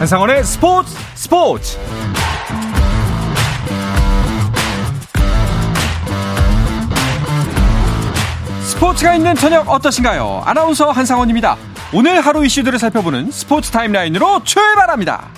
한상원의 스포츠 스포츠 스포츠가 있는 저녁 어떠신가요? 아나운서 한상원입니다. 오늘 하루 이슈들을 살펴보는 스포츠 타임라인으로 출발합니다.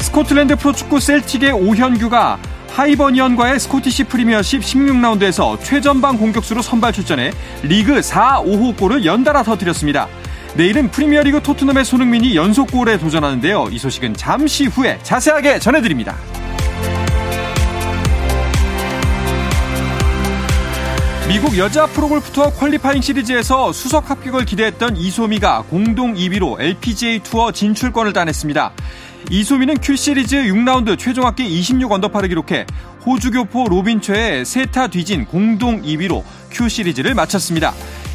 스코틀랜드 프로축구 셀틱의 오현규가 하이버니언과의 스코티시 프리미어십 16라운드에서 최전방 공격수로 선발 출전해 리그 4, 5호 골을 연달아 터뜨렸습니다. 내일은 프리미어리그 토트넘의 손흥민이 연속골에 도전하는데요. 이 소식은 잠시 후에 자세하게 전해드립니다. 미국 여자 프로골프 투어 퀄리파잉 시리즈에서 수석 합격을 기대했던 이소미가 공동 2위로 LPGA 투어 진출권을 따냈습니다. 이소미는 큐시리즈 6라운드 최종 합계 26 언더파를 기록해 호주 교포 로빈 최에 세 타 뒤진 공동 2위로 큐시리즈를 마쳤습니다.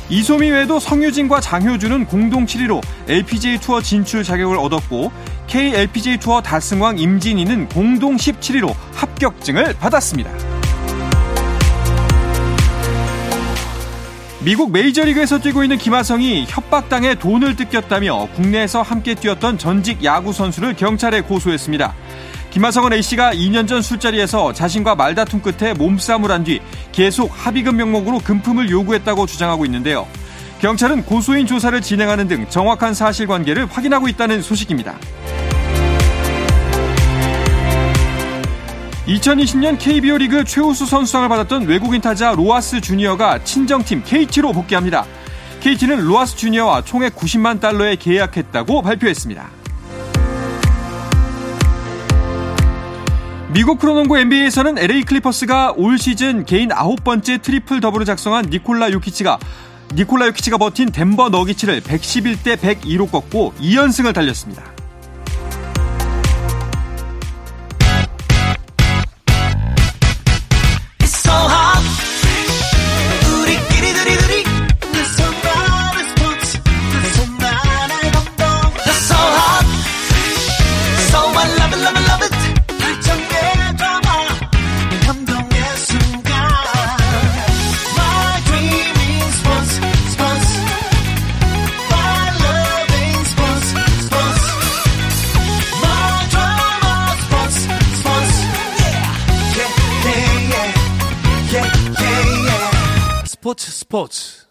이소미 외에도 성유진과 장효준은 공동 7위로 LPGA 투어 진출 자격을 얻었고 KLPGA 투어 다승왕 임진희는 공동 17위로 합격증을 받았습니다. 미국 메이저리그에서 뛰고 있는 김하성이 협박당해 돈을 뜯겼다며 국내에서 함께 뛰었던 전직 야구 선수를 경찰에 고소했습니다. 김하성은 A씨가 2년 전 술자리에서 자신과 말다툼 끝에 몸싸움을 한 뒤 계속 합의금 명목으로 금품을 요구했다고 주장하고 있는데요. 경찰은 고소인 조사를 진행하는 등 정확한 사실관계를 확인하고 있다는 소식입니다. 2020년 KBO 리그 최우수 선수상을 받았던 외국인 타자 로아스 주니어가 친정팀 KT로 복귀합니다. KT는 로아스 주니어와 총액 90만 달러에 계약했다고 발표했습니다. 미국 프로농구 NBA에서는 LA 클리퍼스가 올 시즌 개인 아홉 번째 트리플 더블을 작성한 니콜라 요키치가 니콜라 요키치가 버틴 덴버 너기츠를 111대 102로 꺾고 2연승을 달렸습니다. 스포츠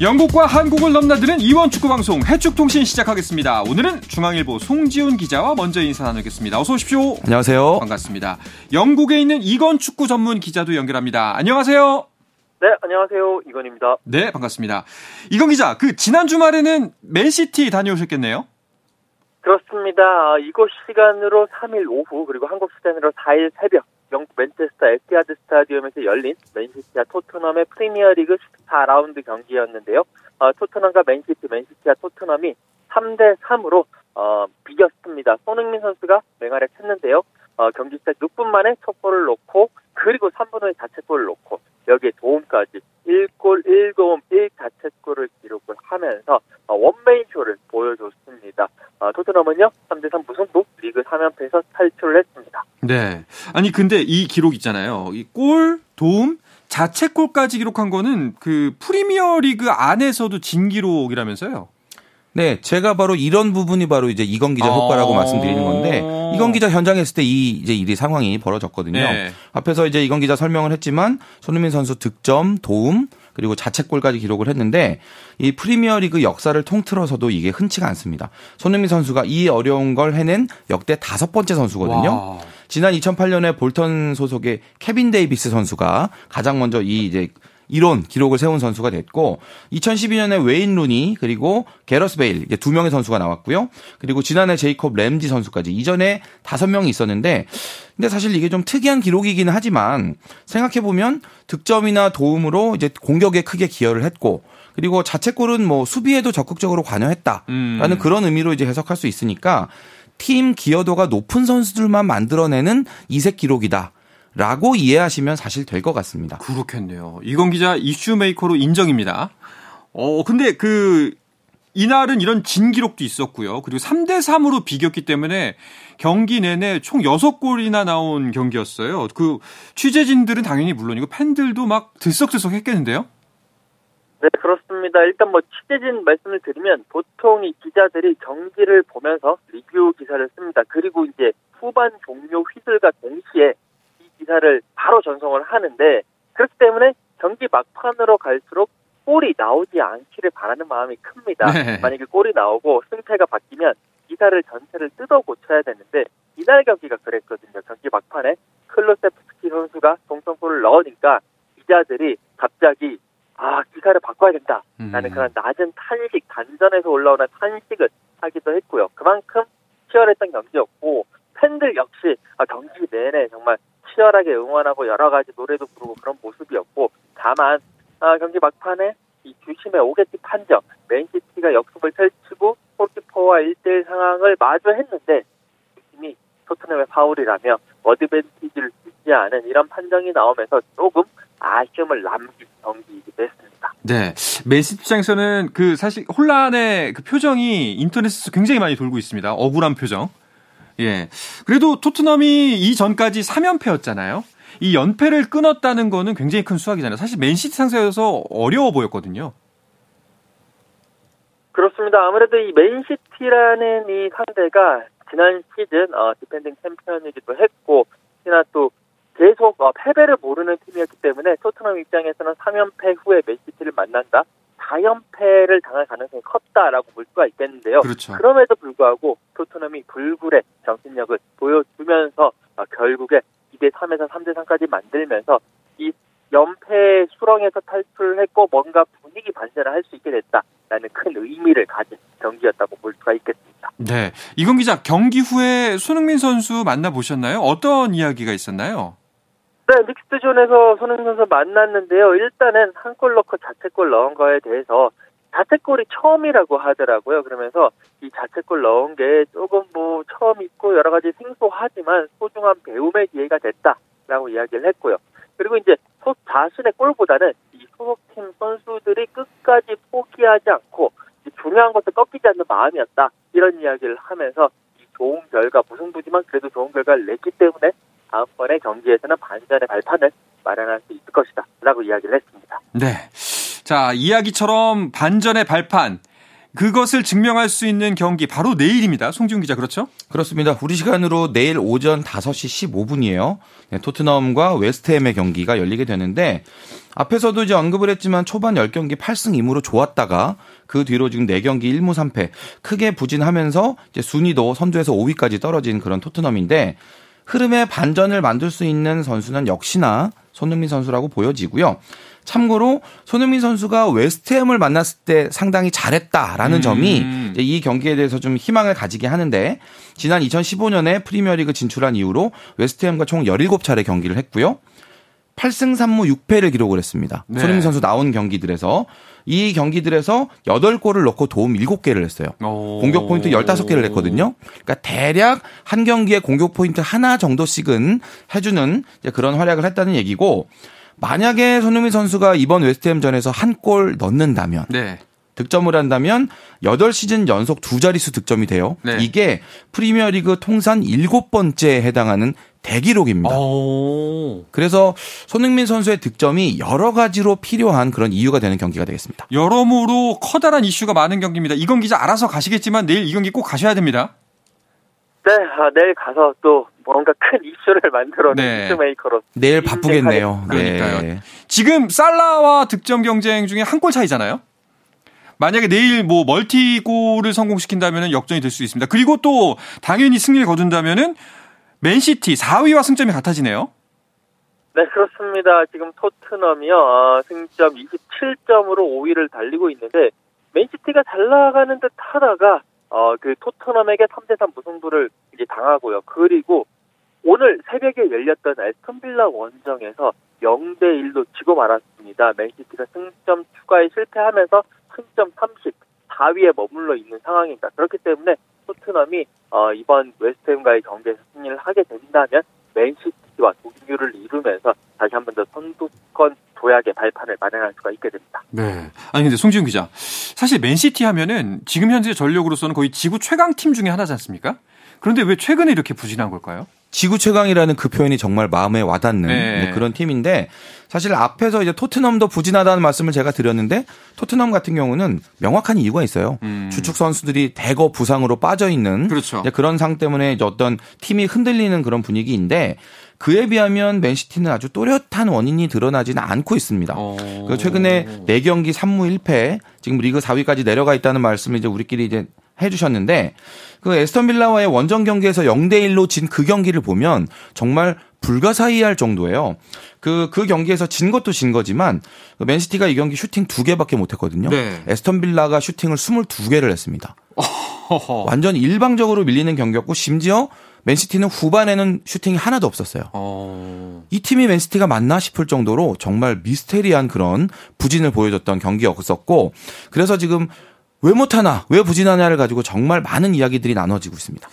영국과 한국을 넘나드는 이원 축구 방송 해축통신 시작하겠습니다. 오늘은 중앙일보 송지훈 기자와 먼저 인사 나누겠습니다. 어서 오십시오. 안녕하세요. 반갑습니다. 영국에 있는 이건 축구 전문 기자도 연결합니다. 안녕하세요. 네, 안녕하세요. 이건입니다. 네, 반갑습니다. 이건 기자, 그 지난 주말에는 맨시티 다녀오셨겠네요? 그렇습니다. 아, 이곳 시간으로 3일 오후 그리고 한국 시간으로 4일 새벽 영국 맨체스터 에티하드 스타디움에서 열린 맨시티와 토트넘의 프리미어리그 14라운드 경기였는데요. 어, 토트넘과 맨시티, 맨시티와 토트넘이 3대 3으로 어, 비겼습니다. 손흥민 선수가 맹활약 했는데요. 어, 경기 시작 6분 만에 첫 골을 넣고 그리고 3분 후에 자책골을 넣고 여기에 도움까지 1골 1도움 1자책골을 기록을 하면서 어, 원메인쇼를 보여줬습니다. 어, 토트넘은요 3대3 무승부 리그 3연패에서 탈출을 했습니다. 네. 아니 근데 이 기록 있잖아요. 이 골, 도움, 자책골까지 기록한 거는 그 프리미어 리그 안에서도 진 기록이라면서요? 네, 제가 바로 이런 부분이 바로 이제 이건 기자 효과라고 어. 말씀드리는 건데 이건 기자 현장에 있을 때 이 이제 일이 상황이 벌어졌거든요. 네. 앞에서 이제 이건 기자 설명을 했지만 손흥민 선수 득점, 도움 그리고 자책골까지 기록을 했는데 이 프리미어리그 역사를 통틀어서도 이게 흔치가 않습니다. 손흥민 선수가 이 어려운 걸 해낸 역대 다섯 번째 선수거든요. 와. 지난 2008년에 볼턴 소속의 케빈 데이비스 선수가 가장 먼저 이 이제 이런 기록을 세운 선수가 됐고 2012년에 웨인 루니 그리고 가레스 베일 두 명의 선수가 나왔고요. 그리고 지난해 제이콥 램지 선수까지 이전에 다섯 명이 있었는데 근데 사실 이게 좀 특이한 기록이기는 하지만 생각해 보면 득점이나 도움으로 이제 공격에 크게 기여를 했고 그리고 자책골은 뭐 수비에도 적극적으로 관여했다라는 음. 그런 의미로 이제 해석할 수 있으니까 팀 기여도가 높은 선수들만 만들어내는 이색 기록이다. 라고 이해하시면 사실 될 것 같습니다. 그렇겠네요. 이건 기자 이슈 메이커로 인정입니다. 어, 근데 그, 이날은 이런 진 기록도 있었고요. 그리고 3대 3으로 비겼기 때문에 경기 내내 총 6골이나 나온 경기였어요. 그 취재진들은 당연히 물론이고 팬들도 막 들썩들썩 했겠는데요? 네, 그렇습니다. 일단 뭐 취재진 말씀을 드리면 보통 이 기자들이 경기를 보면서 리뷰 기사를 씁니다. 그리고 이제 후반 종료 휘슬과 동시에 이 기사를 바로 전송을 하는데 그렇기 때문에 경기 막판으로 갈수록 골이 나오지 않기를 바라는 마음이 큽니다. 네. 만약에 골이 나오고 승패가 바뀌면 기사를 전체를 뜯어 고쳐야 되는데 이날 경기가 그랬거든요. 경기 막판에 클로세프스키 선수가 동점골을 넣으니까 기자들이 갑자기 아 기사를 바꿔야 된다. 라는 음. 그런 낮은 탄식, 단전에서 올라오는 탄식을 하기도 했고요. 그만큼 치열했던 경기였고 팬들 역시 아, 경기 내내 정말 치열하게 응원하고 여러 가지 노래도 부르고 그런 모습이었고 다만 아, 경기 막판에 이 주심의 오게티 판정, 맨시티가 역습을 펼치고 골키퍼와 1대1 상황을 마주했는데 주심이 토트넘의 파울이라며 어드밴티지를 주지 않은 이런 판정이 나오면서 조금 아쉬움을 남긴 경기이기도 했습니다. 네. 맨시티 입장에서는 그 사실 혼란의 그 표정이 인터넷에서 굉장히 많이 돌고 있습니다. 억울한 표정. 예. 그래도 토트넘이 이전까지 3연패였잖아요. 이 연패를 끊었다는 거는 굉장히 큰 수확이잖아요. 사실 맨시티 상대여서 어려워 보였거든요. 그렇습니다. 아무래도 이 맨시티라는 이 상대가 지난 시즌 어, defending 챔피언이기도 했고, 특히나 또 계속 어, 패배를 모르는 팀이었기 때문에 토트넘 입장에서는 3연패 후에 맨시티를 만난다. 4연패를 당할 가능성이 컸다라고 볼 수가 있겠는데요. 그렇죠. 그럼에도 불구하고 토트넘이 불굴의 정신력을 보여주면서 어, 결국에 2대 3에서 3대 3까지 만들면서 이 연패 수렁에서 탈출을 했고 뭔가 분위기 반전을 할 수 있게 됐다라는 큰 의미를 가진 경기였다고 볼 수가 있겠습니다. 네. 이건 기자, 경기 후에 손흥민 선수 만나 보셨나요? 어떤 이야기가 있었나요? 네, 믹스존에서 손흥민 선수 만났는데요. 일단은 한 골 넣고 자책골 넣은 거에 대해서 자책골이 처음이라고 하더라고요. 그러면서 이 자책골 넣은 게 조금 뭐 처음 있고 여러 가지 생소하지만 소중한 배움의 기회가 됐다라고 이야기를 했고요. 그리고 이제 소 자신의 골보다는 이 소속팀 선수들이 끝까지 포기하지 않고 이 중요한 것을 꺾이지 않는 마음이었다 이런 이야기를 하면서 이 좋은 결과 무승부지만 그래도 좋은 결과를 냈기 때문에 다음번에 경기에서는 반전의 발판을 마련할 수 있을 것이다 라고 이야기를 했습니다. 네. 자, 이야기처럼 반전의 발판. 그것을 증명할 수 있는 경기 바로 내일입니다. 송지훈 기자 그렇죠? 그렇습니다. 우리 시간으로 내일 오전 5시 15분이에요. 네, 토트넘과 웨스트햄의 경기가 열리게 되는데 앞에서도 이제 언급을 했지만 초반 10경기 8승 2무로 좋았다가 그 뒤로 지금 4경기 1무 3패 크게 부진하면서 이제 순위도 선두에서 5위까지 떨어진 그런 토트넘인데 흐름의 반전을 만들 수 있는 선수는 역시나 손흥민 선수라고 보여지고요. 참고로 손흥민 선수가 웨스트햄을 만났을 때 상당히 잘했다라는 음. 점이 이 경기에 대해서 좀 희망을 가지게 하는데 지난 2015년에 프리미어리그 진출한 이후로 웨스트햄과 총 17차례 경기를 했고요. 8승 3무 6패를 기록을 했습니다. 네. 손흥민 선수 나온 경기들에서 이 경기들에서 8골을 넣고 도움 7개를 했어요. 오. 공격 포인트 15개를 냈거든요. 그러니까 대략 한 경기에 공격 포인트 하나 정도씩은 해주는 그런 활약을 했다는 얘기고 만약에 손흥민 선수가 이번 웨스트햄전에서 한 골 넣는다면 네. 득점을 한다면 8시즌 연속 두 자릿수 득점이 돼요. 네. 이게 프리미어리그 통산 7번째에 해당하는 대기록입니다. 오. 그래서 손흥민 선수의 득점이 여러 가지로 필요한 그런 이유가 되는 경기가 되겠습니다. 여러모로 커다란 이슈가 많은 경기입니다. 이건 기자 알아서 가시겠지만 내일 이 경기 꼭 가셔야 됩니다. 네, 아, 내일 가서 또 뭔가 큰 이슈를 만들어낸 네. 이슈메이커로 내일 바쁘겠네요. 그러니까요. 네. 지금 살라와 득점 경쟁 중에 한 골 차이잖아요. 만약에 내일 뭐 멀티골을 성공시킨다면 역전이 될 수 있습니다. 그리고 또 당연히 승리를 거둔다면은 맨시티 4위와 승점이 같아지네요. 네, 그렇습니다. 지금 토트넘이요, 어, 승점 27점으로 5위를 달리고 있는데, 맨시티가 잘 나가는 듯 하다가, 어, 그 토트넘에게 3대3 무승부를 이제 당하고요. 그리고 오늘 새벽에 열렸던 애스턴 빌라 원정에서 0대 1로 지고 말았습니다. 맨시티가 승점 추가에 실패하면서 승점 30, 4위에 머물러 있는 상황입니다. 그렇기 때문에 토트넘이 어, 이번 웨스트햄과의 경기에서 승리를 하게 된다면 맨시티와 동률을 이루면서 다시 한 번 더 선두권 도약의 발판을 마련할 수가 있게 됩니다. 네. 아니 근데 송지훈 기자, 사실 맨시티 하면은 지금 현재 전력으로서는 거의 지구 최강 팀 중에 하나지 않습니까? 그런데 왜 최근에 이렇게 부진한 걸까요? 지구 최강이라는 그 표현이 정말 마음에 와닿는 네. 네, 그런 팀인데 사실 앞에서 이제 토트넘도 부진하다는 말씀을 제가 드렸는데 토트넘 같은 경우는 명확한 이유가 있어요. 음. 주축 선수들이 대거 부상으로 빠져 있는 그렇죠. 그런 상 때문에 이제 어떤 팀이 흔들리는 그런 분위기인데 그에 비하면 맨시티는 아주 또렷한 원인이 드러나지는 않고 있습니다. 어. 그 최근에 4경기 3무 1패 지금 리그 4위까지 내려가 있다는 말씀을 이제 우리끼리 이제 해주셨는데 그 애스턴 빌라와의 원정 경기에서 0대 1로 진 그 경기를 보면 정말 불가사의할 정도예요. 그, 그 경기에서 진 것도 진 거지만 그 맨시티가 이 경기 슈팅 두 개밖에 못 했거든요. 네. 애스턴 빌라가 슈팅을 22개를 했습니다. 허허. 완전 일방적으로 밀리는 경기였고 심지어 맨시티는 후반에는 슈팅이 하나도 없었어요. 어. 이 팀이 맨시티가 맞나 싶을 정도로 정말 미스테리한 그런 부진을 보여줬던 경기였었고 그래서 지금 왜 못하나 왜 부진하냐를 가지고 정말 많은 이야기들이 나눠지고 있습니다.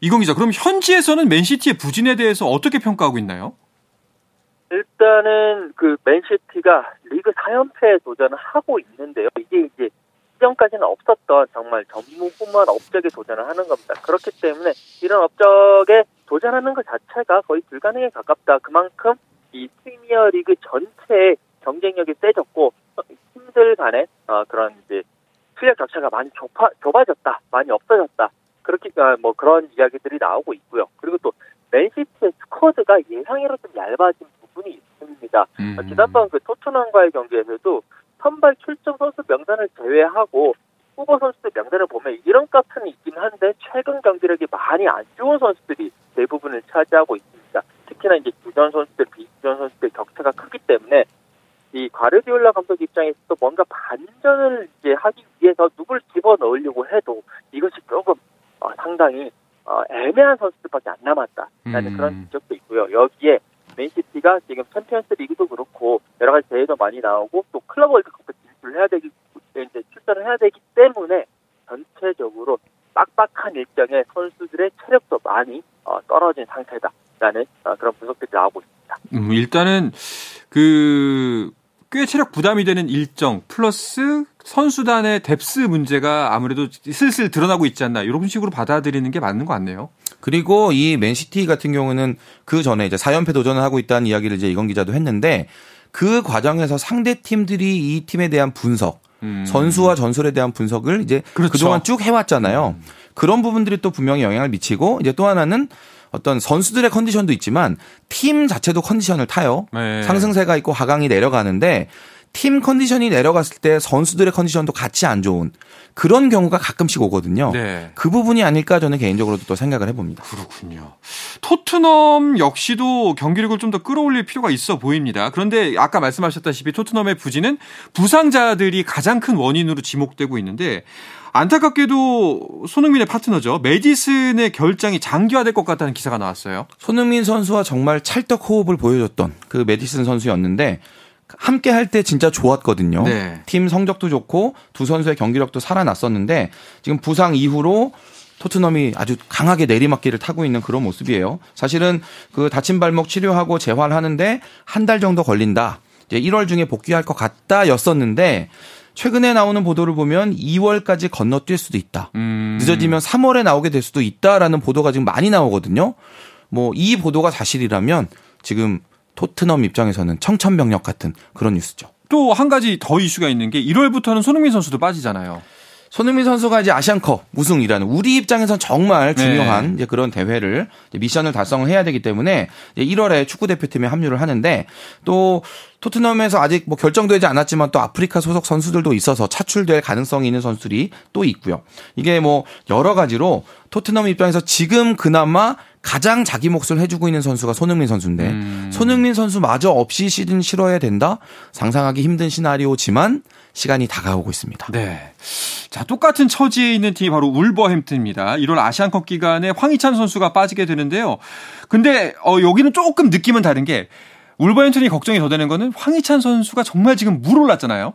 이공 기자, 그럼 현지에서는 맨시티의 부진에 대해서 어떻게 평가하고 있나요? 일단은 그 맨시티가 리그 4연패에 도전을 하고 있는데요. 이게 이제 시점까지는 없었던 정말 전무후무한 업적에 도전을 하는 겁니다. 그렇기 때문에 이런 업적에 도전하는 것 자체가 거의 불가능에 가깝다. 그만큼 이 프리미어 리그 전체의 경쟁력이 세졌고 팀들 간의 어, 그런 이제 실력 격차가 많이 좁아, 좁아졌다, 많이 없어졌다. 그렇게 아, 뭐 그런 이야기들이 나오고 있고요. 그리고 또 맨시티의 스쿼드가 예상외로 좀 얇아진 부분이 있습니다. 음. 어, 지난번 그 토트넘과의 경기에서도 선발 출전 선수 명단을 제외하고 후보 선수들 명단을 보면 이런 값은 있긴 한데 최근 경기력이 많이 안 좋은 선수들이 대부분을 차지하고 있습니다. 특히나 이제 주전 선수들, 비주전 선수들 격차가 크기 때문에 이 과르디올라 감독 입장에서도 뭔가 반전을 이제 하기 위해서 누굴 집어 넣으려고 해도 이것이 조금 어, 상당히 어, 애매한 선수들밖에 안 남았다라는 음. 그런 지적도 있고요. 여기에 맨시티가 지금 챔피언스 리그도 그렇고 여러 가지 대회도 많이 나오고 또 클럽 월드컵도 진출을 해야 되기 이제 출전을 해야 되기 때문에 전체적으로 빡빡한 일정에 선수들의 체력도 많이 어, 떨어진 상태다라는 어, 그런 분석들이 나오고 있습니다. 음, 일단은 그 꽤 체력 부담이 되는 일정 플러스 선수단의 depth 문제가 아무래도 슬슬 드러나고 있지 않나 이런 식으로 받아들이는 게 맞는 것 같네요. 그리고 이 맨시티 같은 경우는 그 전에 이제 4연패 도전을 하고 있다는 이야기를 이제 이건 기자도 했는데 그 과정에서 상대 팀들이 이 팀에 대한 분석, 음. 선수와 전술에 대한 분석을 이제 그렇죠. 그동안 쭉 해왔잖아요. 그런 부분들이 또 분명히 영향을 미치고 이제 또 하나는 어떤 선수들의 컨디션도 있지만 팀 자체도 컨디션을 타요. 네. 상승세가 있고 하강이 내려가는데 팀 컨디션이 내려갔을 때 선수들의 컨디션도 같이 안 좋은 그런 경우가 가끔씩 오거든요. 네. 그 부분이 아닐까 저는 개인적으로도 또 생각을 해봅니다. 그렇군요. 토트넘 역시도 경기력을 좀 더 끌어올릴 필요가 있어 보입니다. 그런데 아까 말씀하셨다시피 토트넘의 부진은 부상자들이 가장 큰 원인으로 지목되고 있는데 안타깝게도 손흥민의 파트너죠. 메디슨의 결장이 장기화될 것 같다는 기사가 나왔어요. 손흥민 선수와 정말 찰떡 호흡을 보여줬던 그 메디슨 선수였는데 함께 할 때 진짜 좋았거든요. 네. 팀 성적도 좋고 두 선수의 경기력도 살아났었는데 지금 부상 이후로 토트넘이 아주 강하게 내리막길을 타고 있는 그런 모습이에요. 사실은 그 다친 발목 치료하고 재활하는데 한 달 정도 걸린다. 이제 1월 중에 복귀할 것 같다였었는데 최근에 나오는 보도를 보면 2월까지 건너뛸 수도 있다. 음. 늦어지면 3월에 나오게 될 수도 있다라는 보도가 지금 많이 나오거든요. 뭐 이 보도가 사실이라면 지금 토트넘 입장에서는 청천벽력 같은 그런 뉴스죠. 또 한 가지 더 이슈가 있는 게 1월부터는 손흥민 선수도 빠지잖아요. 손흥민 선수가 이제 아시안컵 우승이라는 우리 입장에선 정말 중요한 네. 이제 그런 대회를 이제 미션을 달성을 해야 되기 때문에 이제 1월에 축구 대표팀에 합류를 하는데 또 토트넘에서 아직 뭐 결정되지 않았지만 또 아프리카 소속 선수들도 있어서 차출될 가능성이 있는 선수들이 또 있고요. 이게 뭐 여러 가지로 토트넘 입장에서 지금 그나마 가장 자기 몫을 해주고 있는 선수가 손흥민 선수인데 음. 손흥민 선수마저 없이 시즌 치러야 된다 상상하기 힘든 시나리오지만 시간이 다가오고 있습니다. 네. 자, 똑같은 처지에 있는 팀이 바로 울버햄튼입니다. 1월 아시안컵 기간에 황희찬 선수가 빠지게 되는데요. 근데 어 여기는 조금 느낌은 다른 게 울버햄튼이 걱정이 더 되는 거는 황희찬 선수가 정말 지금 물 올랐잖아요.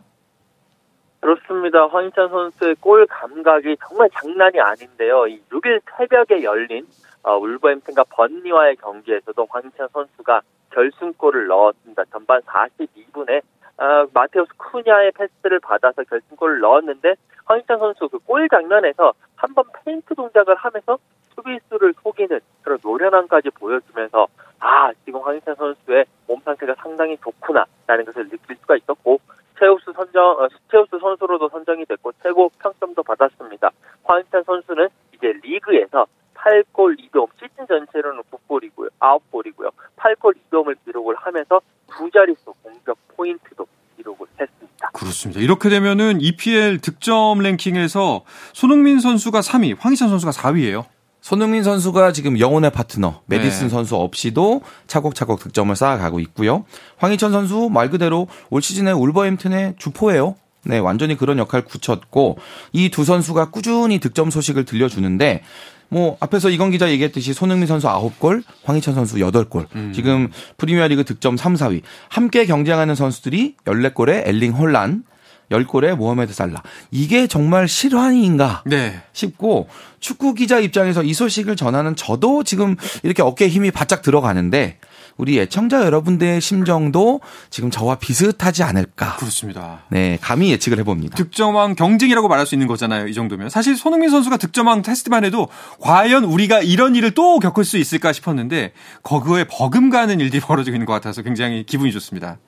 그렇습니다. 황희찬 선수의 골 감각이 정말 장난이 아닌데요. 이 6일 새벽에 열린 어, 울버햄튼과 번니와의 경기에서도 황희찬 선수가 결승골을 넣었습니다. 전반 42분에 어, 마테우스 쿠냐의 패스를 받아서 결승골을 넣었는데 황희찬 선수 그 골 장면에서 한 번 페인트 동작을 하면서 수비수를 속이는 그런 노련함까지 보여주면서 아 지금 황희찬 선수의 몸 상태가 상당히 좋구나라는 것을 느낄 수가 있었고 체우스 선정 어, 체우스 선수로도 선정이 됐고 최고 평점도 받았습니다. 황희찬 선수는 이제 리그에서 8골 2도움 시즌 전체로는 9골이고요. 9골이고요. 8골 2도움을 기록을 하면서 두 자릿수 공격 포인트도 기록을 했습니다. 그렇습니다. 이렇게 되면은 EPL 득점 랭킹에서 손흥민 선수가 3위, 황희찬 선수가 4위예요. 손흥민 선수가 지금 영혼의 파트너 메디슨 네. 선수 없이도 차곡차곡 득점을 쌓아가고 있고요. 황희찬 선수 말 그대로 올 시즌에 울버햄튼의 주포예요. 네, 완전히 그런 역할 굳혔고 이 두 선수가 꾸준히 득점 소식을 들려주는데 뭐 앞에서 이건 기자 얘기했듯이 손흥민 선수 9골, 황희찬 선수 8골. 지금 프리미어리그 득점 3, 4위. 함께 경쟁하는 선수들이 14골에 엘링 홀란, 10골에 모하메드 살라. 이게 정말 실화인가? 네. 싶고 축구 기자 입장에서 이 소식을 전하는 저도 지금 이렇게 어깨에 힘이 바짝 들어가는데 우리 애청자 여러분들의 심정도 지금 저와 비슷하지 않을까. 그렇습니다. 네, 감히 예측을 해봅니다. 득점왕 경쟁이라고 말할 수 있는 거잖아요. 이 정도면. 사실 손흥민 선수가 득점왕 테스트만 해도 과연 우리가 이런 일을 또 겪을 수 있을까 싶었는데 거기에 버금가는 일들이 벌어지고 있는 것 같아서 굉장히 기분이 좋습니다.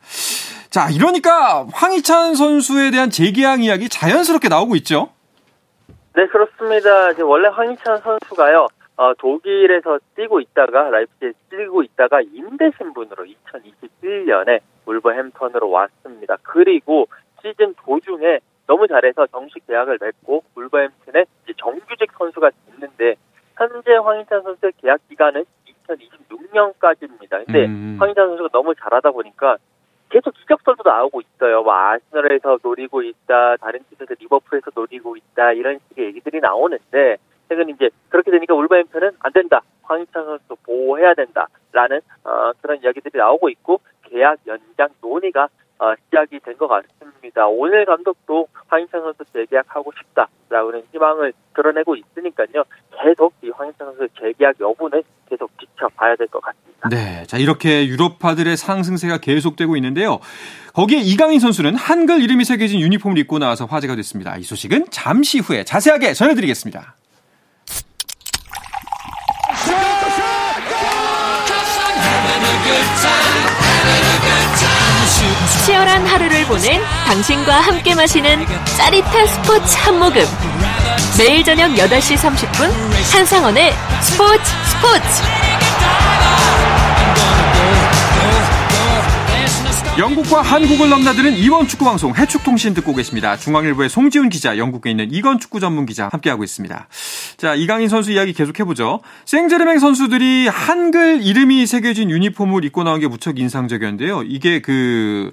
자, 이러니까 황희찬 선수에 대한 재계약 이야기 자연스럽게 나오고 있죠. 네, 그렇습니다. 이제 원래 황희찬 선수가요, 어, 독일에서 뛰고 있다가, 라이프치에 뛰고 있다가 임대 신분으로 2021년에 울버햄턴으로 왔습니다. 그리고 시즌 도중에 너무 잘해서 정식 계약을 맺고 울버햄튼에 정규직 선수가 됐는데, 현재 황희찬 선수의 계약 기간은 2026년까지입니다. 근데 음. 황희찬 선수가 너무 잘하다 보니까 계속 이적설도 나오고 있어요. 뭐 아스널에서 노리고 있다, 다른 팀에서 리버풀에서 노리고 있다 이런 식의 얘기들이 나오는데 최근 이제 그렇게 되니까 울버햄튼은 안 된다. 황희찬 선수 보호해야 된다라는 어, 그런 이야기들이 나오고 있고 계약 연장 논의가 어, 시작이 된 것 같습니다. 오늘 감독도 황희찬 선수 재계약하고 싶다라고는 희망을 드러내고 있으니까요. 계속 이 황희찬 선수의 재계약 여부는 계속 지켜봐야 될 것 같습니다. 네. 자, 이렇게 유럽파들의 상승세가 계속되고 있는데요. 거기에 이강인 선수는 한글 이름이 새겨진 유니폼을 입고 나와서 화제가 됐습니다. 이 소식은 잠시 후에 자세하게 전해드리겠습니다. 치열한 하루를 보낸 당신과 함께 마시는 짜릿한 스포츠 한 모금. 매일 저녁 8시 30분 한상원의 스포츠 스포츠. 영국과 한국을 넘나드는 이원 축구 방송 해축통신 듣고 계십니다. 중앙일보의 송지훈 기자, 영국에 있는 이건 축구 전문 기자 함께하고 있습니다. 자, 이강인 선수 이야기 계속해보죠. 생제르맹 선수들이 한글 이름이 새겨진 유니폼을 입고 나온 게 무척 인상적이었는데요. 이게 그,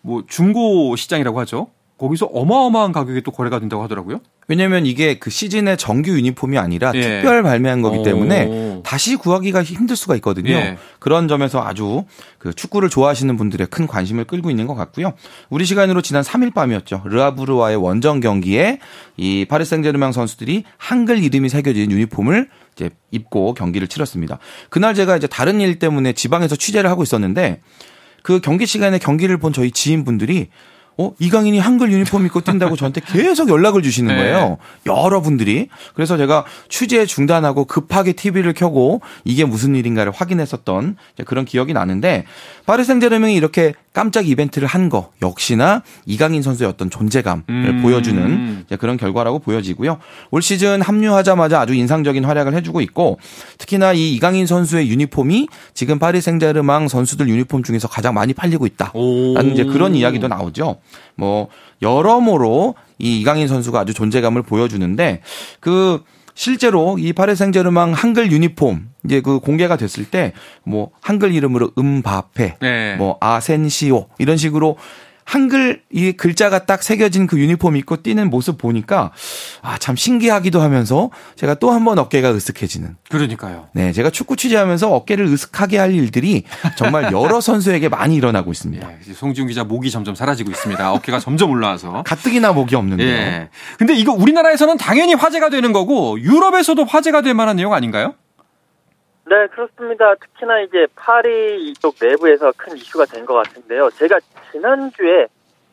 뭐, 중고 시장이라고 하죠. 거기서 어마어마한 가격에 또 거래가 된다고 하더라고요. 왜냐면 이게 그 시즌의 정규 유니폼이 아니라 예. 특별 발매한 거기 때문에 오. 다시 구하기가 힘들 수가 있거든요. 예. 그런 점에서 아주 그 축구를 좋아하시는 분들의 큰 관심을 끌고 있는 것 같고요. 우리 시간으로 지난 3일 밤이었죠. 르아부르와의 원정 경기에 이 파리 생제르맹 선수들이 한글 이름이 새겨진 유니폼을 이제 입고 경기를 치렀습니다. 그날 제가 이제 다른 일 때문에 지방에서 취재를 하고 있었는데 그 경기 시간에 경기를 본 저희 지인분들이 어, 이강인이 한글 유니폼 입고 뛴다고 저한테 계속 연락을 주시는 네. 거예요. 여러분들이. 그래서 제가 취재 중단하고 급하게 TV를 켜고 이게 무슨 일인가를 확인했었던 그런 기억이 나는데 파리 생제르맹이 이렇게 깜짝 이벤트를 한 거 역시나 이강인 선수의 어떤 존재감을 음. 보여주는 그런 결과라고 보여지고요. 올 시즌 합류하자마자 아주 인상적인 활약을 해주고 있고 특히나 이 이강인 선수의 유니폼이 지금 파리 생제르맹 선수들 유니폼 중에서 가장 많이 팔리고 있다. 오. 라는 이제 그런 이야기도 나오죠. 뭐 여러모로 이 이강인 선수가 아주 존재감을 보여주는데 그 실제로 이 파리 생제르맹 한글 유니폼 이제 그 공개가 됐을 때 뭐 한글 이름으로 음바페, 네. 뭐 아센시오 이런 식으로 한글 이 글자가 딱 새겨진 그 유니폼 입고 뛰는 모습 보니까 아 참 신기하기도 하면서 제가 또 한 번 어깨가 으쓱해지는 그러니까요. 네, 제가 축구 취재하면서 어깨를 으쓱하게 할 일들이 정말 여러 선수에게 많이 일어나고 있습니다. 예, 송지훈 기자 목이 점점 사라지고 있습니다. 어깨가 점점 올라와서. 가뜩이나 목이 없는데요. 예. 근데 이거 우리나라에서는 당연히 화제가 되는 거고 유럽에서도 화제가 될 만한 내용 아닌가요? 네, 그렇습니다. 특히나 이제 파리 이쪽 내부에서 큰 이슈가 된 것 같은데요. 제가 지난주에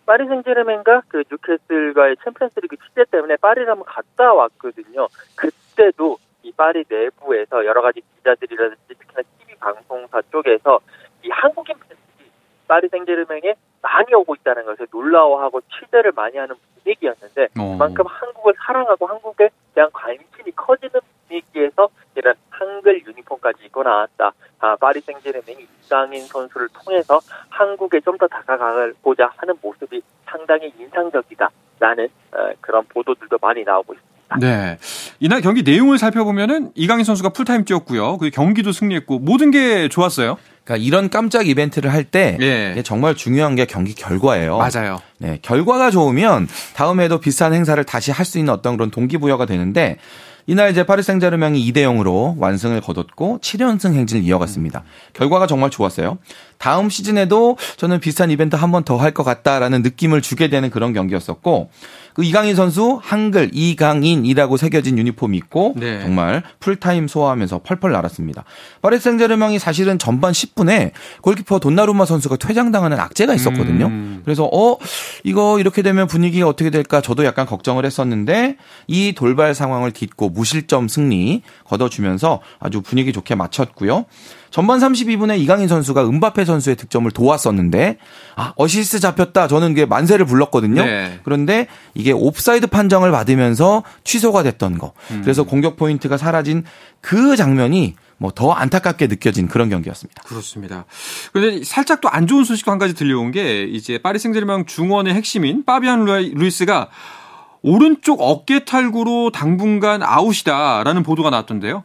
파리 생제르맹과 그 뉴캐슬과의 챔피언스리그 취재 때문에 파리를 한번 갔다 왔거든요. 그때도 이 파리 내부에서 여러 가지 기자들이라든지 특히나 TV 방송사 쪽에서 이 한국인 팬들이 파리 생제르맹에 많이 오고 있다는 것을 놀라워하고 취재를 많이 하는 분위기였는데 어. 그만큼 한국을 사랑하고 한국에 대한 관심이 커지는 분위기에서 이런 한글 유니폼까지 입고 나왔다. 아, 파리 생제르맹이 이강인 선수를 통해서 한국에 좀 더 다가가고자 하는 모습이 상당히 인상적이다라는 어, 그런 보도들도 많이 나오고 있습니다. 네. 이날 경기 내용을 살펴보면은 이강인 선수가 풀타임 뛰었고요. 그 경기도 승리했고 모든 게 좋았어요. 그러니까 이런 깜짝 이벤트를 할때 예. 정말 중요한 게 경기 결과예요. 맞아요. 네, 결과가 좋으면 다음에도 비슷한 행사를 다시 할 수 있는 어떤 그런 동기부여가 되는데 이날 이제 파리 생제르맹이 2대 0으로 완승을 거뒀고 7연승 행진을 이어갔습니다. 결과가 정말 좋았어요. 다음 시즌에도 저는 비슷한 이벤트 한 번 더 할 것 같다라는 느낌을 주게 되는 그런 경기였었고 그 이강인 선수 한글 이강인이라고 새겨진 유니폼이 있고 네. 정말 풀타임 소화하면서 펄펄 날았습니다. 파리 생제르맹이 사실은 전반 10분에 골키퍼 돈나루마 선수가 퇴장당하는 악재가 있었거든요. 음. 그래서 어 이거 이렇게 되면 분위기가 어떻게 될까 저도 약간 걱정을 했었는데 이 돌발 상황을 딛고 무실점 승리 거둬주면서 아주 분위기 좋게 마쳤고요. 전반 32분에 이강인 선수가 음바페 선수의 득점을 도왔었는데 아 어시스트 잡혔다 저는 그게 만세를 불렀거든요. 네. 그런데 이게 옵사이드 판정을 받으면서 취소가 됐던 거. 음. 그래서 공격 포인트가 사라진 그 장면이 뭐더 안타깝게 느껴진 그런 경기였습니다. 그렇습니다. 그런데 살짝 또 안 좋은 소식도 한 가지 들려온 게 이제 파리 생제르맹 중원의 핵심인 파비안 루이- 루이스가 오른쪽 어깨 탈구로 당분간 아웃이다라는 보도가 나왔던데요.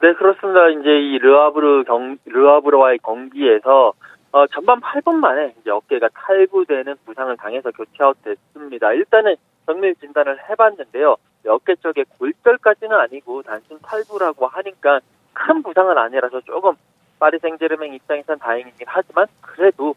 네, 그렇습니다. 이제 이 르아브르 경, 르아브르와의 경기에서 어, 전반 8분 만에 이제 어깨가 탈구되는 부상을 당해서 교체아웃 됐습니다. 일단은 정밀 진단을 해봤는데요. 어깨 쪽에 골절까지는 아니고 단순 탈구라고 하니까 큰 부상은 아니라서 조금 파리 생제르맹 입장에선 다행이긴 하지만 그래도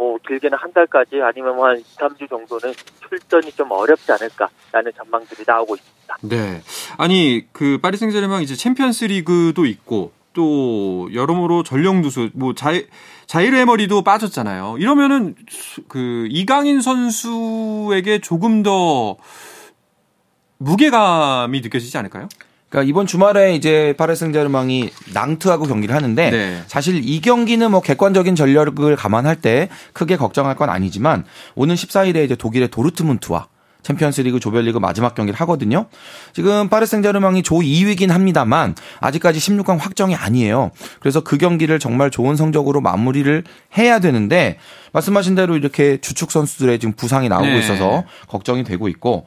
뭐 길게는 한 달까지 아니면 뭐한 2, 3주 정도는 출전이 좀 어렵지 않을까라는 전망들이 나오고 있습니다. 네. 아니 그 파리 생제르맹 이제 챔피언스 리그도 있고 또 여러모로 전력 누수 뭐 자이 자이르 에메리도 빠졌잖아요. 이러면은 수- 그 이강인 선수에게 조금 더 무게감이 느껴지지 않을까요? 그러니까 이번 주말에 이제 파리 생제르맹이 낭트하고 경기를 하는데 네. 사실 이 경기는 뭐 객관적인 전력을 감안할 때 크게 걱정할 건 아니지만 오는 14일에 이제 독일의 도르트문트와 챔피언스리그 조별리그 마지막 경기를 하거든요. 지금 파리 생제르맹이 조 2위긴 합니다만 아직까지 16강 확정이 아니에요. 그래서 그 경기를 정말 좋은 성적으로 마무리를 해야 되는데 말씀하신 대로 이렇게 주축 선수들의 지금 부상이 나오고 네. 있어서 걱정이 되고 있고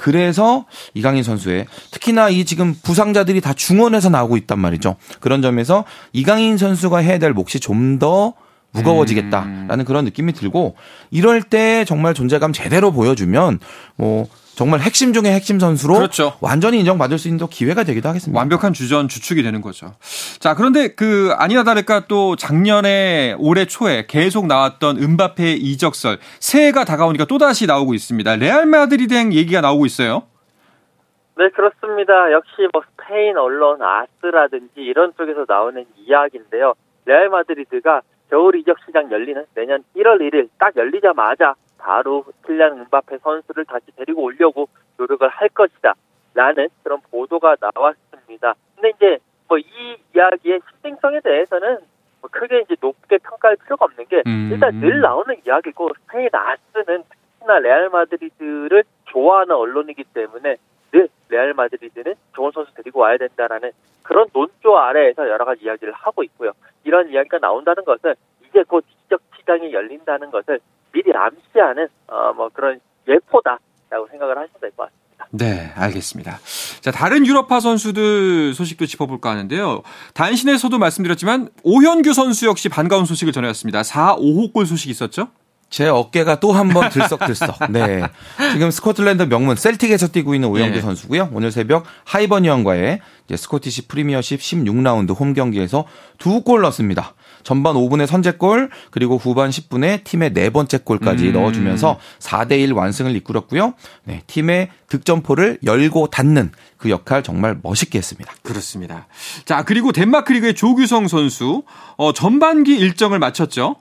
그래서 이강인 선수의 특히나 이 지금 부상자들이 다 중원에서 나오고 있단 말이죠. 그런 점에서 이강인 선수가 해야 될 몫이 좀 더 무거워지겠다라는 그런 느낌이 들고 이럴 때 정말 존재감 제대로 보여주면 뭐 정말 핵심 중에 핵심 선수로 그렇죠. 완전히 인정받을 수 있는 또 기회가 되기도 하겠습니다. 완벽한 주전 주축이 되는 거죠. 자, 그런데 그 아니나 다를까 또 작년에 올해 초에 계속 나왔던 은바페 이적설 새해가 다가오니까 또다시 나오고 있습니다. 레알 마드리드행 얘기가 나오고 있어요. 네, 그렇습니다. 역시 뭐 스페인 언론 아스라든지 이런 쪽에서 나오는 이야기인데요. 레알 마드리드가 겨울 이적 시장 열리는 내년 1월 1일 딱 열리자마자 바로 킬리안 음바페 선수를 다시 데리고 오려고 노력을 할 것이다. 라는 그런 보도가 나왔습니다. 근데 이제 뭐 이 이야기의 신빙성에 대해서는 뭐 크게 이제 높게 평가할 필요가 없는 게 음. 일단 늘 나오는 이야기고 스페인 아스는 특히나 레알 마드리드를 좋아하는 언론이기 때문에 늘 레알 마드리드는 좋은 선수 데리고 와야 된다라는 그런 논조 아래에서 여러 가지 이야기를 하고 있고요. 이런 이야기가 나온다는 것은 이제 곧 지적 시장이 열린다는 것을 미리 암시하는 어뭐 그런 예포다라고 생각을 하시면 될 것 같습니다. 네, 알겠습니다. 자, 다른 유럽파 선수들 소식도 짚어볼까 하는데요. 단신에서도 말씀드렸지만 오현규 선수 역시 반가운 소식을 전해왔습니다. 4, 5호 골 소식이 있었죠? 제 어깨가 또 한 번 들썩들썩. 네. 지금 스코틀랜드 명문 셀틱에서 뛰고 있는 오영규 네. 선수고요. 오늘 새벽 하이버니언과의 스코티시 프리미어십 16라운드 홈 경기에서 두 골 넣었습니다. 전반 5분에 선제골 그리고 후반 10분에 팀의 네 번째 골까지 음. 넣어주면서 4대 1 완승을 이끌었고요. 네, 팀의 득점포를 열고 닫는 그 역할 정말 멋있게 했습니다. 그렇습니다. 자, 그리고 덴마크 리그의 조규성 선수, 어, 전반기 일정을 마쳤죠.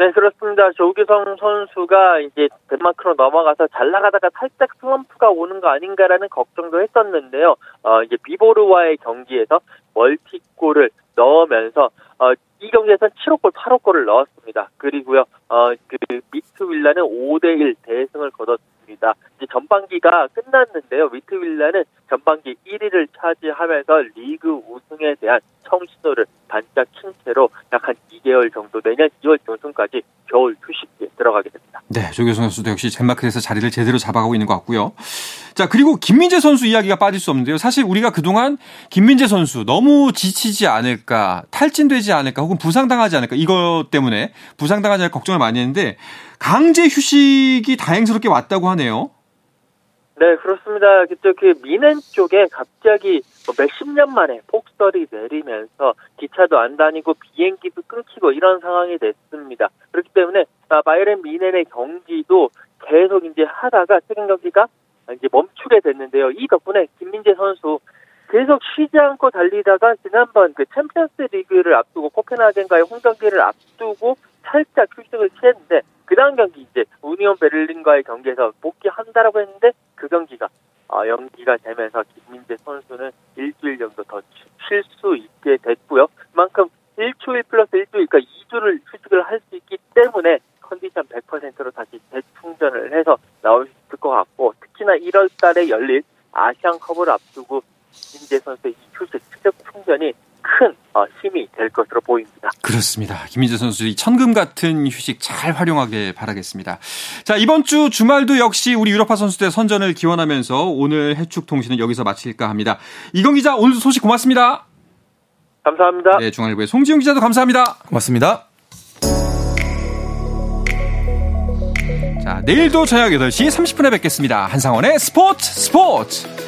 네, 그렇습니다. 조규성 선수가 이제 덴마크로 넘어가서 잘 나가다가 살짝 슬럼프가 오는 거 아닌가라는 걱정도 했었는데요. 어, 이제 비보르와의 경기에서 멀티골을 넣으면서 어, 이 경기에서는 7호 골, 8호 골을 넣었습니다. 그리고요, 어, 그 미트윌란은 5대1 대승을 거뒀습니다. 이제 전반기가 끝났는데요. 미트윌란은 전반기 1위를 차지하면서 리그 우승에 대한 청신호를 반짝 킨 채로 약 한 2개월 정도 내년 2월 중순까지 겨울 휴식기에 들어가게 됩니다. 네, 조규성 선수도 역시 덴마크에서 자리를 제대로 잡아가고 있는 것 같고요. 자, 그리고 김민재 선수 이야기가 빠질 수 없는데요. 사실 우리가 그동안 김민재 선수 너무 지치지 않을까, 탈진되지 않을까, 혹은 부상당하지 않을까, 이것 때문에 부상당하지 않을까 걱정을 많이 했는데, 강제 휴식이 다행스럽게 왔다고 하네요. 네, 그렇습니다. 그 미넨 쪽에 갑자기 뭐 몇십 년 만에 폭설이 내리면서 기차도 안 다니고 비행기도 끊기고 이런 상황이 됐습니다. 그렇기 때문에 아, 바이에른 미넨의 경기도 계속 이제 하다가 최근 경기가 이제 멈추게 됐는데요. 이 덕분에 김민재 선수 계속 쉬지 않고 달리다가 지난번 그 챔피언스 리그를 앞두고 코펜하겐과의 홈 경기를 앞두고 살짝 휴식을 취했는데 그 다음 경기 이제 우니온 베를린과의 경기에서 복귀한다라고 했는데 그 경기가 어, 연기가 되면서 김민재 선수는 일주일 정도 더 쉴 수 있게 됐고요. 그만큼 일주일 플러스 일주일, 그러니까 2주를 휴식을 할 수 있기 때문에 컨디션 100%로 다시 재충전을 해서 나올 수 있을 것 같고 특히나 1월 달에 열릴 아시안컵을 앞두고 김민재 선수의 이 휴식, 체력 충전이 큰 어, 힘이 될 것으로 보입니다. 그렇습니다. 김민재 선수 이 천금 같은 휴식 잘 활용하길 바라겠습니다. 자, 이번 주 주말도 역시 우리 유럽파 선수들의 선전을 기원하면서 오늘 해축 통신은 여기서 마칠까 합니다. 이건 기자 오늘도 소식 고맙습니다. 감사합니다. 네, 중앙일보의 송지훈 기자도 감사합니다. 고맙습니다. 자, 내일도 저녁 8시 30분에 뵙겠습니다. 한상원의 스포츠 스포츠!